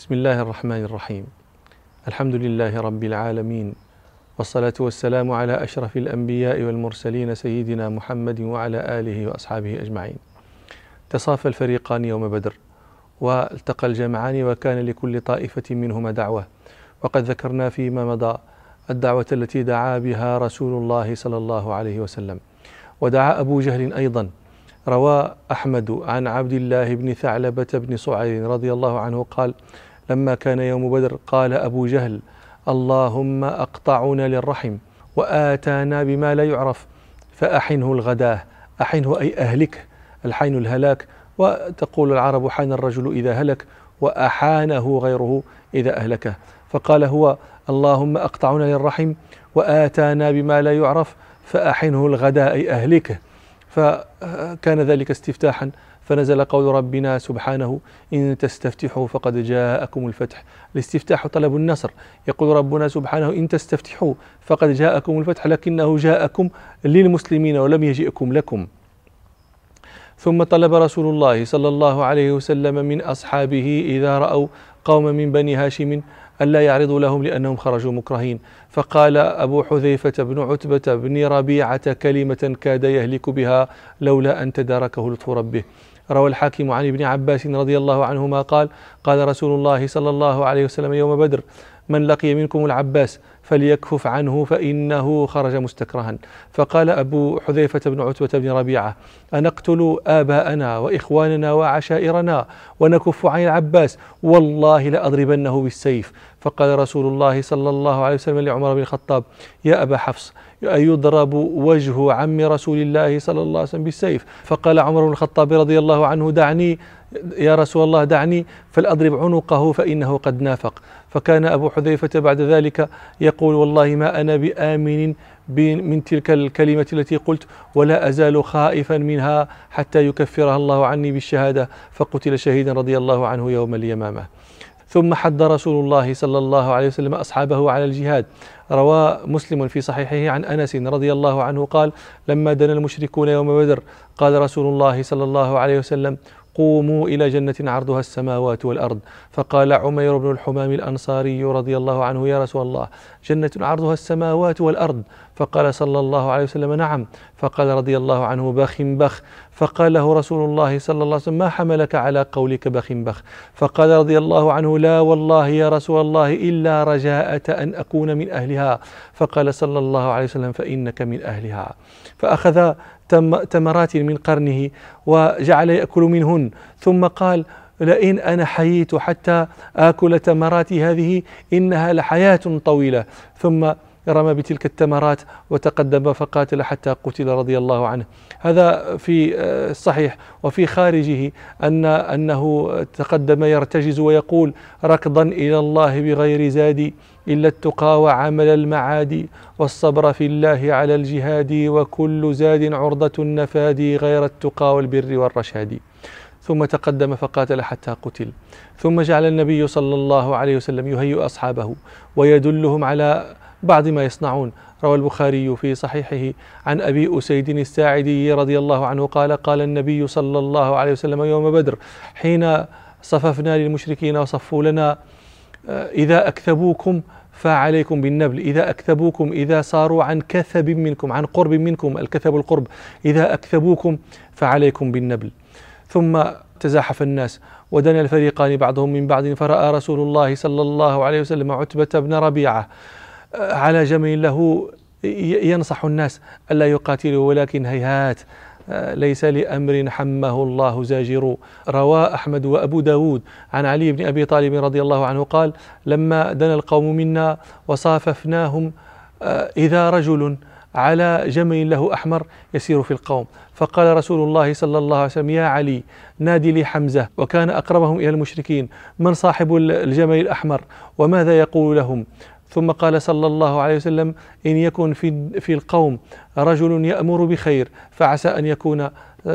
بسم الله الرحمن الرحيم. الحمد لله رب العالمين والصلاة والسلام على أشرف الأنبياء والمرسلين سيدنا محمد وعلى آله وأصحابه أجمعين. تصافى الفريقان يوم بدر والتقى الجمعان وكان لكل طائفة منهما دعوة. وقد ذكرنا فيما مضى الدعوة التي دعا بها رسول الله صلى الله عليه وسلم. ودعا أبو جهل أيضا. روى أحمد عن عبد الله بن ثعلبة بن صعير رضي الله عنه قال لما كان يوم بدر قال أبو جهل اللهم أقطعنا للرحم وآتانا بما لا يعرف فأحنه الغداة أحنه أي أهلك الحين الهلاك وتقول العرب حان الرجل إذا هلك وأحانه غيره إذا أهلكه. فقال هو اللهم أقطعنا للرحم وآتانا بما لا يعرف فأحنه الغداء أي أهلكه فكان ذلك استفتاحا. فنزل قول ربنا سبحانه إن تستفتحوا فقد جاءكم الفتح. الاستفتاح طلب النصر. يقول ربنا سبحانه إن تستفتحوا فقد جاءكم الفتح لكنه جاءكم للمسلمين ولم يجئكم لكم. ثم طلب رسول الله صلى الله عليه وسلم من أصحابه إذا رأوا قوم من بني هاشم ألا يعرضوا لهم لأنهم خرجوا مكرهين. فقال أبو حذيفة بن عتبة بن ربيعة كلمة كاد يهلك بها لولا أن تداركه لطف ربه. روى الحاكم عن ابن عباس رضي الله عنهما قال قال رسول الله صلى الله عليه وسلم يوم بدر من لقي منكم العباس فليكفف عنه فإنه خرج مستكرها. فقال أبو حذيفة بن عتبة بن ربيعة أنقتل آباءنا وإخواننا وعشائرنا ونكف عن العباس؟ والله لأضربنه بالسيف. فقال رسول الله صلى الله عليه وسلم لعمر بن الخطاب يا أبا حفص يضرب وجه عم رسول الله صلى الله عليه وسلم بالسيف؟ فقال عمر بن الخطاب رضي الله عنه دعني يا رسول الله دعني فلأضرب عنقه فإنه قد نافق. فكان أبو حذيفة بعد ذلك يقول والله ما أنا بآمن من تلك الكلمة التي قلت ولا أزال خائفا منها حتى يكفرها الله عني بالشهادة. فقتل شهيدا رضي الله عنه يوم اليمامة. ثم حد رسول الله صلى الله عليه وسلم أصحابه على الجهاد. روى مسلم في صحيحه عن أنس رضي الله عنه قال لما دنا المشركون يوم بدر قال رسول الله صلى الله عليه وسلم قوموا إلى جنة عرضها السماوات والأرض. فقال عمير بن الحمام الأنصاري رضي الله عنه يا رسول الله جنة عرضها السماوات والأرض. فقال صلى الله عليه وسلم نعم. فقال رضي الله عنه بخ بخ. فقال له رسول الله صلى الله عليه وسلم ما حملك على قولك بخ بخ؟ فقال رضي الله عنه لا والله يا رسول الله إلا رجاءة أن أكون من أهلها. فقال صلى الله عليه وسلم فإنك من أهلها. فأخذ تمرات من قرنه وجعل يأكل منهن. ثم قال لئن أنا حييت حتى آكل تمراتي هذه إنها لحياة طويلة. ثم رمى بتلك التمرات وتقدم فقاتل حتى قتل رضي الله عنه. هذا في الصحيح وفي خارجه أن أنه تقدم يرتجز ويقول ركضا إلى الله بغير زاد إلا التقى وعمل المعادي والصبر في الله على الجهاد وكل زاد عرضة النفاد غير التقى والبر والرشاد. ثم تقدم فقاتل حتى قتل. ثم جعل النبي صلى الله عليه وسلم يهيئ أصحابه ويدلهم على بعض ما يصنعون. روى البخاري في صحيحه عن أبي أسيد الساعدي رضي الله عنه قال قال النبي صلى الله عليه وسلم يوم بدر حين صففنا للمشركين وصفوا لنا إذا اكذبوكم فعليكم بالنبل إذا أكذبوكم إذا صاروا عن كثب منكم عن قرب منكم الكثب القرب إذا أكذبوكم فعليكم بالنبل. ثم تزاحف الناس ودنا الفريقان بعضهم من بعض فرأى رسول الله صلى الله عليه وسلم عتبة بن ربيعة على جمل له ينصح الناس ألا يقاتلوا ولكن هيهات ليس لأمر حمه الله زاجر. روى أحمد وأبو داود عن علي بن أبي طالب رضي الله عنه قال لما دنا القوم منا وصاففناهم إذا رجل على جمل له أحمر يسير في القوم. فقال رسول الله صلى الله عليه وسلم يا علي نادي لي حمزة. وكان أقربهم إلى المشركين من صاحب الجمل الأحمر؟ وماذا يقول لهم؟ ثم قال صلى الله عليه وسلم إن يكن في في القوم رجل يأمر بخير فعسى أن يكون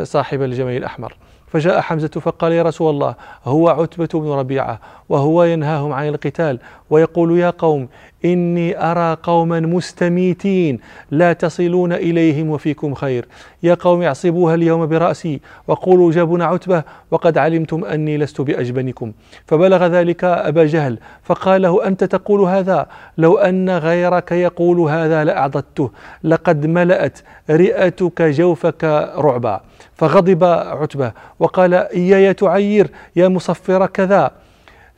صاحب الجمل الأحمر. فجاء حمزة فقال يا رسول الله هو عتبة بن ربيعة وهو ينهاهم عن القتال ويقول يا قوم إني أرى قوما مستميتين لا تصلون إليهم وفيكم خير. يا قوم اعصبوها اليوم برأسي وقولوا جابنا عتبة وقد علمتم أني لست بأجبنكم. فبلغ ذلك أبا جهل فقال له أنت تقول هذا؟ لو أن غيرك يقول هذا لأعضدته. لقد ملأت رئتك جوفك رعبا. فغضب عتبة وقال إياي تعير يا مصفر كذا.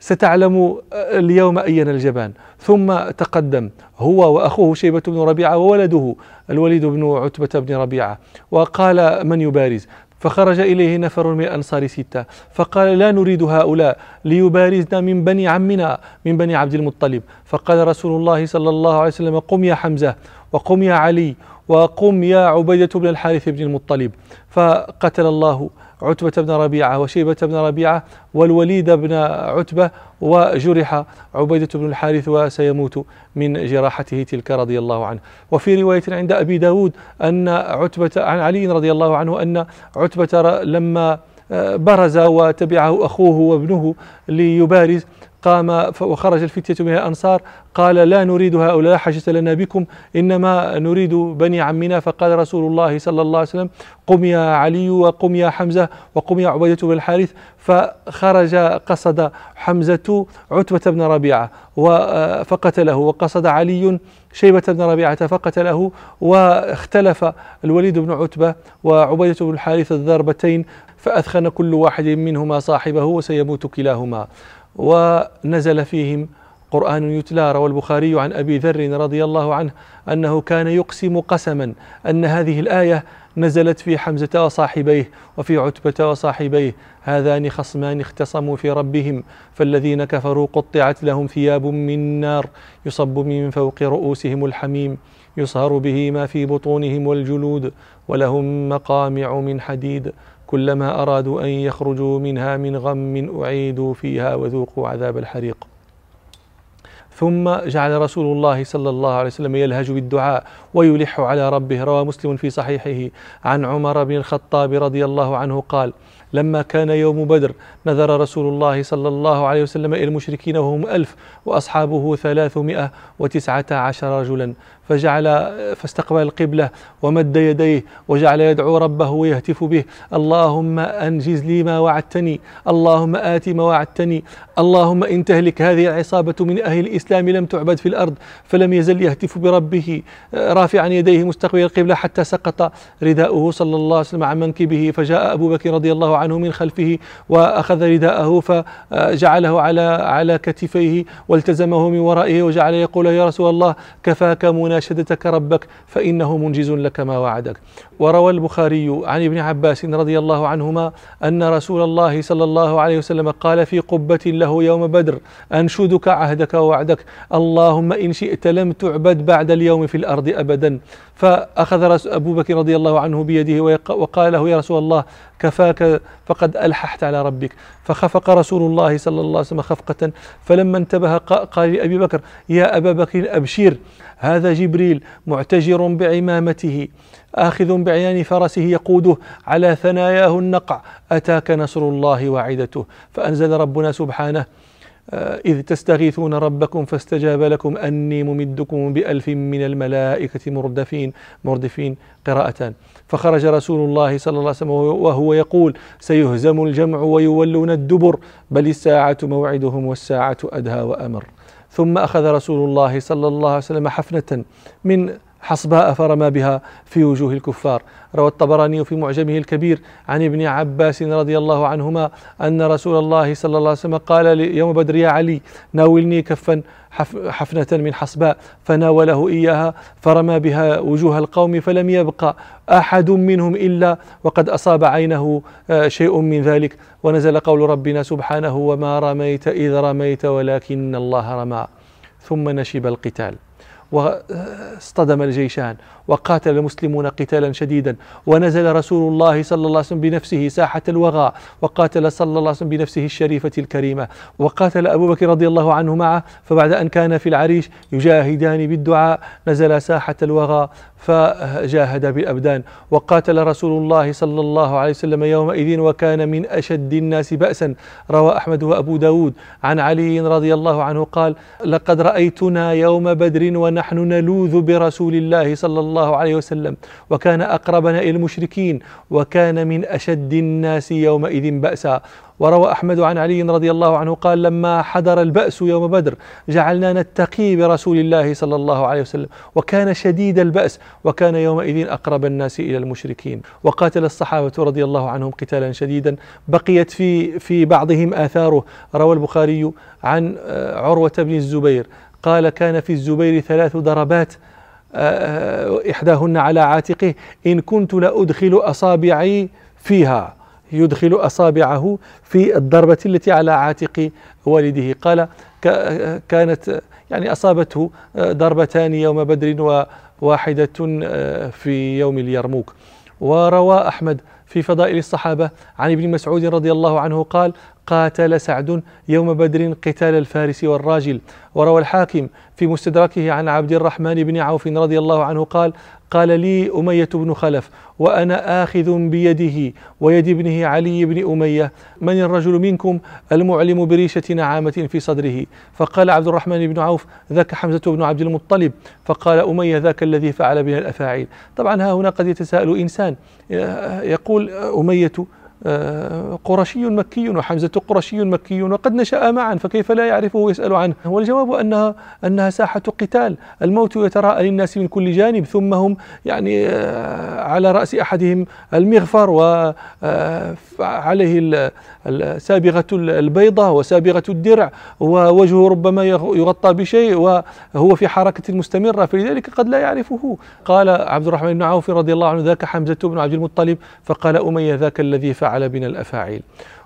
ستعلم اليوم أين الجبان. ثم تقدم هو وأخوه شيبة بن ربيعة وولده الوليد بن عتبة بن ربيعة. وقال من يبارز؟ فخرج إليه نفر من الأنصار ستة. فقال لا نريد هؤلاء ليبارزنا من بني عمنا من بني عبد المطلب. فقال رسول الله صلى الله عليه وسلم قم يا حمزة وقم يا علي وقم يا عبيدة بن الحارث بن المطلب. فقتل الله عتبة بن ربيعة وشيبة بن ربيعة والوليد بن عتبة وجرح عبيدة بن الحارث وسيموت من جراحته تلك رضي الله عنه. وفي رواية عند أبي داود أن عتبة عن علي رضي الله عنه أن عتبة لما برز وتبعه أخوه وابنه ليبارز قام وخرج الفتية من الأنصار قال لا نريد هؤلاء لا حاجة لنا بكم إنما نريد بني عمنا. فقال رسول الله صلى الله عليه وسلم قم يا علي وقم يا حمزة وقم يا عبيدة بن الحارث. فخرج قصد حمزة عتبة بن ربيعة فقتله وقصد علي شيبة بن ربيعة فقتله واختلف الوليد بن عتبة وعبيدة بن الحارث الضربتين فأثخن كل واحد منهما صاحبه وسيموت كلاهما. ونزل فيهم قرآن يتلى روى البخاري عن أبي ذر رضي الله عنه أنه كان يقسم قسما أن هذه الآية نزلت في حمزة وصاحبيه وفي عتبة وصاحبيه هذان خصمان اختصموا في ربهم فالذين كفروا قطعت لهم ثياب من نار يصب من فوق رؤوسهم الحميم يصهر به ما في بطونهم والجلود ولهم مقامع من حديد. كلما أرادوا أن يخرجوا منها من غم أعيدوا فيها وذوقوا عذاب الحريق. ثم جعل رسول الله صلى الله عليه وسلم يلهج بالدعاء ويلح على ربه. روى مسلم في صحيحه عن عمر بن الخطاب رضي الله عنه قال لما كان يوم بدر نذر رسول الله صلى الله عليه وسلم إلى المشركين وهم ألف وأصحابه ثلاثمائة وتسعة عشر رجلا. فجعل فاستقبل القبلة ومد يديه وجعل يدعو ربه ويهتف به. اللهم أنجز لي ما وعدتني اللهم آت ما وعدتني اللهم إن تهلك هذه العصابة من أهل الإسلام لم تعبد في الأرض فلم يزل يهتف بربه. رافعا يديه مستقبل القبلة حتى سقط. رداؤه صلى الله عليه وسلم عن منكبه فجاء أبو بكر رضي الله عنه من خلفه وأخذ رداءه فجعله على على كتفيه والتزمه من ورائه وجعل يقول يا رسول الله كفاك مناشدتك ربك فإنه منجز لك ما وعدك. وروى البخاري عن ابن عباس رضي الله عنهما أن رسول الله صلى الله عليه وسلم قال في قبة له يوم بدر أنشدك عهدك ووعدك. اللهم إن شئت لم تعبد بعد اليوم في الأرض أبدا. فأخذ أبو بكر رضي الله عنه بيده وقال له يا رسول الله كفاك فقد ألححت على ربك. فخفق رسول الله صلى الله عليه وسلم خفقة. فلما انتبه قال لأبي بكر يا أبا بكر أبشر هذا جبريل معتجر بعمامته آخذ بعيان فرسه يقوده على ثناياه النقع. أتاك نصر الله وعدته. فأنزل ربنا سبحانه آه، إذ تستغيثون ربكم فاستجاب لكم أني ممدكم بألف من الملائكة مردفين مردفين قراءتان. فخرج رسول الله صلى الله عليه وسلم وهو يقول سيهزم الجمع ويولون الدبر بل الساعة موعدهم والساعة أدهى وأمر. ثم أخذ رسول الله صلى الله عليه وسلم حفنة من حصباء فرمى بها في وجوه الكفار. روى الطبراني في معجمه الكبير عن ابن عباس رضي الله عنهما أن رسول الله صلى الله عليه وسلم قال يوم بدر يا علي ناولني كفا حفنة من حصباء فناوله إياها فرمى بها وجوه القوم فلم يبقى أحد منهم إلا وقد أصاب عينه آه، شيء من ذلك. ونزل قول ربنا سبحانه وما رميت إذ رميت ولكن الله رمى. ثم نشب القتال. واصطدم الجيشان. وقاتل المسلمون قتالا شديدا. ونزل رسول الله صلى الله عليه وسلم بنفسه ساحة الوغى وقاتل صلى الله عليه وسلم بنفسه الشريفة الكريمة. وقاتل أبو بكر رضي الله عنه معه فبعد أن كان في العريش يجاهدان بالدعاء نزل ساحة الوغى فجاهد بالأبدان وقاتل رسول الله صلى الله عليه وسلم يومئذ وكان من أشد الناس بأسا. روى أحمد وأبو داود. عن علي رضي الله عنه قال لقد رأيتنا يوم بدر ونحن نلوذ برسول الله صلى الله عليه وسلم وكان أقربنا إلى المشركين وكان من أشد الناس يومئذ بأسا وروى أحمد عن علي رضي الله عنه قال لما حضر البأس يوم بدر جعلنا نتقي برسول الله صلى الله عليه وسلم وكان شديد البأس وكان يومئذ أقرب الناس إلى المشركين. وقاتل الصحابة رضي الله عنهم قتالا شديدا بقيت في في بعضهم آثاره. روى البخاري عن آه، عروة بن الزبير قال كان في الزبير ثلاث ضربات إحداهن على عاتقه إن كنت لأدخل أصابعي فيها. يدخل أصابعه في الضربة التي على عاتق والده. قال كانت يعني أصابته ضربتان يوم بدر وواحدة في يوم اليرموك. وروى أحمد في فضائل الصحابة عن ابن مسعود رضي الله عنه قال قاتل سعد يوم بدر قتال الفارس والراجل. وروى الحاكم في مستدركه عن عبد الرحمن بن عوف رضي الله عنه قال قال لي أمية بن خلف وأنا آخذ بيده ويد ابنه علي بن أمية. من الرجل منكم المعلم بريشة نعامة في صدره؟ فقال عبد الرحمن بن عوف ذاك حمزة بن عبد المطلب. فقال أمية ذاك الذي فعل بنا الأفاعيل. طبعا ها هنا قد يتساءل إنسان يقول أمية قرشي مكي وحمزة قرشي مكي وقد نشأ معا فكيف لا يعرفه ويسأل عنه؟ والجواب أنها أنها ساحة قتال. الموت يتراءى للناس من كل جانب ثم هم يعني آه، على رأس أحدهم المغفر وعليه السابغة البيضة وسابغة الدرع ووجهه ربما يغطى بشيء وهو في حركة مستمرة فلذلك قد لا يعرفه. قال عبد الرحمن بن عوف رضي الله عنه ذاك حمزة بن عبد المطلب. فقال أمية ذاك الذي فعل بنا الأفاعيل.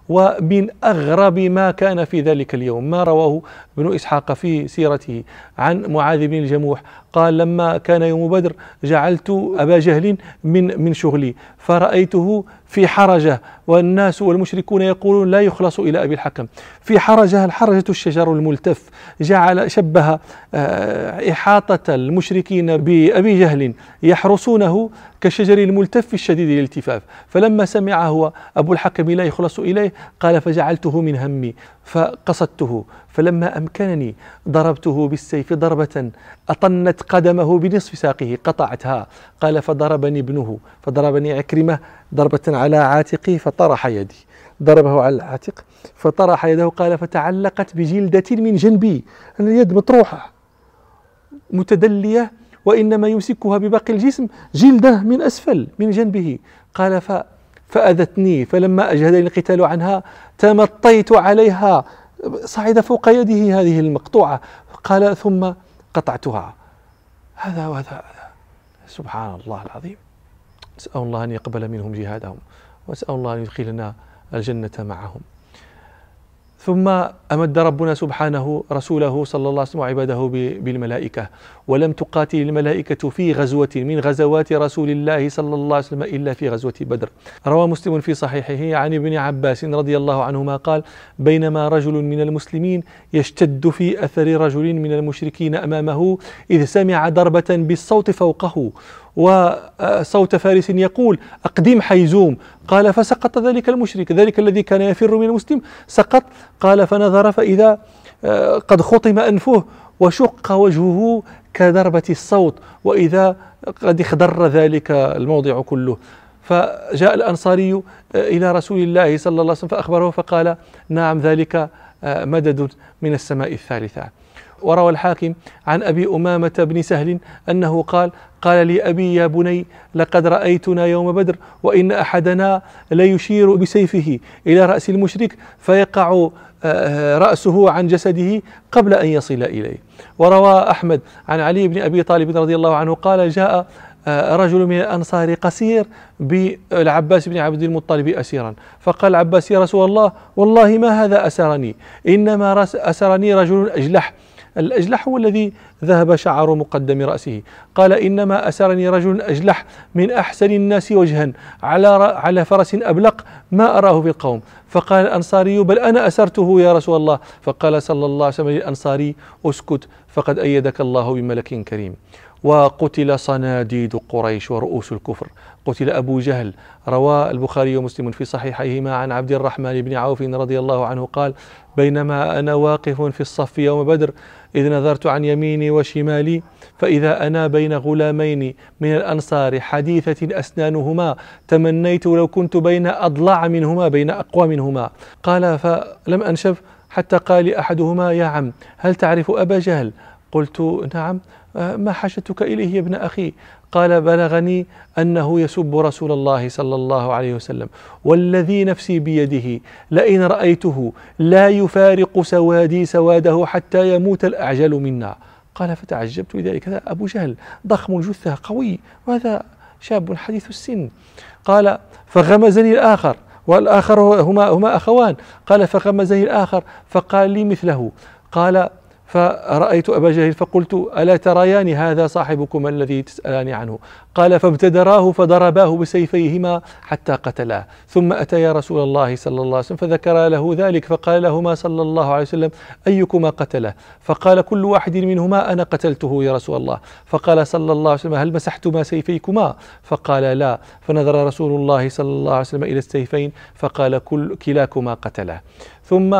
ومن أغرب ما كان في ذلك اليوم ما رواه ابن إسحاق في سيرته عن معاذ بن الجموح قال لما كان يوم بدر جعلت أبا جهل من من شغلي. فرأيته في حرجة والناس والمشركون يقولون لا يخلص إلى أبي الحكم. في حرجة الحرجة الشجر الملتف. جعل شبه آه، إحاطة المشركين بأبي جهل يحرسونه كالشجر الملتف الشديد الالتفاف فلما سمع هو أبو الحكم لا يخلص إليه قال فجعلته من همي فقصدته. فلما أمكنني ضربته بالسيف ضربة أطنت قدمه بنصف ساقه قطعتها. قال فضربني ابنه فضربني عكرمة ضربة على عاتقي فطرح يدي. ضربه على العاتق فطرح يده. قال فتعلقت بجلدة من جنبي اليد مطروحة متدلية وإنما يمسكها بباقي الجسم جلدة من أسفل من جنبه. قال ف فأذتني فلما أجهدني القتال عنها تمطيت عليها صعد فوق يده هذه المقطوعة. قال ثم قطعتها. هذا وهذا. سبحان الله العظيم. نسأل الله أن يقبل منهم جهادهم وأسأل الله أن يدخلنا الجنة معهم. ثم أمد ربنا سبحانه رسوله صلى الله عليه وسلم وعباده بالملائكة. ولم تقاتل الملائكة في غزوة من غزوات رسول الله صلى الله عليه وسلم إلا في غزوة بدر. روى مسلم في صحيحه عن ابن عباس رضي الله عنهما قال بينما رجل من المسلمين يشتد في أثر رجل من المشركين أمامه إذ سمع ضربة بالصوت فوقه وصوت فارس يقول أقدم حيزوم. قال فسقط ذلك المشرك. ذلك الذي كان يفر من المسلم. سقط. قال فنظر فإذا آه، قد خطم أنفه وشق وجهه كضربة الصوت وإذا قد اخضر ذلك الموضع كله. فجاء الأنصاري آه، إلى رسول الله صلى الله عليه وسلم فأخبره فقال نعم ذلك آه، مدد من السماء الثالثة. وروى الحاكم عن أبي أمامة بن سهل أنه قال قال لي أبي يا بني لقد رأيتنا يوم بدر وإن أحدنا ليشير بسيفه إلى رأس المشرك فيقع آه، رأسه عن جسده قبل أن يصل إليه. وروى أحمد عن علي بن أبي طالب رضي الله عنه قال جاء آه، رجل من الأنصار قصير بالعباس بن عبد المطلب أسيرا فقال العباس يا رسول الله والله ما هذا أسرني إنما أسرني رجل أجلح الأجلح هو الذي ذهب شعر مقدم رأسه. قال إنما أسرني رجل أجلح من أحسن الناس وجها على على فرس أبلق ما أراه في القوم. فقال الأنصاري بل أنا أسرته يا رسول الله. فقال صلى الله عليه وسلم للأنصاري أسكت فقد أيدك الله بملك كريم. وقتل صناديد قريش ورؤوس الكفر. قتل أبو جهل. روى البخاري ومسلم في صحيحيهما عن عبد الرحمن بن عوف رضي الله عنه قال بينما أنا واقف في الصف يوم بدر إذ نظرت عن يميني وشمالي فإذا أنا بين غلامين من الأنصار حديثة أسنانهما تمنيت لو كنت بين أضلع منهما بين أقوى منهما. قال فلم أنشف حتى قال أحدهما يا عم هل تعرف أبا جهل؟ قلت نعم. ما حاجتك إليه يا ابن أخي؟ قال بلغني أنه يسب رسول الله صلى الله عليه وسلم والذي نفسي بيده لئن رأيته لا يفارق سوادي سواده حتى يموت الأعجل منا. قال فتعجبت لذلك هذا أبو جهل ضخم الجثة قوي وهذا شاب حديث السن. قال فغمزني الآخر والآخر هما هما أخوان. قال فغمزني الآخر فقال لي مثله. قال فرأيت أبا جهل فقلت ألا تريان هذا صاحبكم الذي تسألان عنه؟ قال فابتدراه فضرباه بسيفيهما حتى قتلاه. ثم أتيا رسول الله صلى الله عليه وسلم فذكر له ذلك فقال لهما صلى الله عليه وسلم أيكما قتله؟ فقال كل واحد منهما أنا قتلته يا رسول الله. فقال صلى الله عليه وسلم هل مسحتما سيفيكما؟ فقال لا. فنظر رسول الله صلى الله عليه وسلم إلى السيفين فقال كل كلاكما قتله. ثم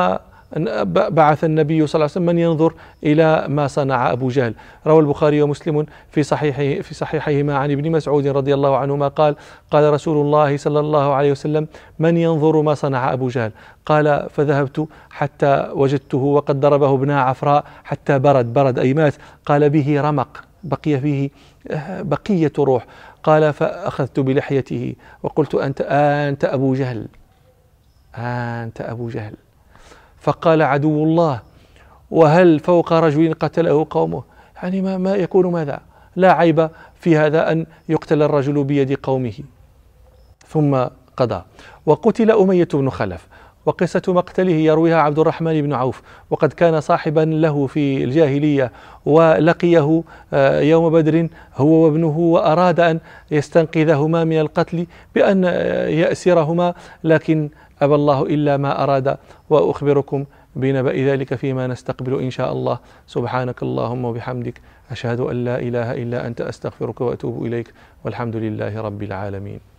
بعث النبي صلى الله عليه وسلم من ينظر إلى ما صنع أبو جهل. روى البخاري ومسلم في صحيحه في صحيحهما عن ابن مسعود رضي الله عنهما قال قال رسول الله صلى الله عليه وسلم من ينظر ما صنع أبو جهل؟ قال فذهبت حتى وجدته وقد ضربه ابن عفراء حتى برد برد أي مات. قال به رمق بقي فيه بقية روح. قال فأخذت بلحيته وقلت أنت أنت أبو جهل أنت أبو جهل. فقال عدو الله وهل فوق رجل قتله قومه؟ يعني ما, ما يكون ماذا؟ لا عيب في هذا أن يقتل الرجل بيد قومه. ثم قضى. وقتل أمية بن خلف. وقصة مقتله يرويها عبد الرحمن بن عوف. وقد كان صاحبا له في الجاهلية ولقيه آه، يوم بدر هو وابنه وأراد أن يستنقذهما من القتل بأن آه، يأسرهما لكن أبى الله إلا ما أراد وأخبركم بنبأ ذلك فيما نستقبل إن شاء الله. سبحانك اللهم وبحمدك أشهد أن لا إله إلا أنت أستغفرك وأتوب إليك والحمد لله رب العالمين.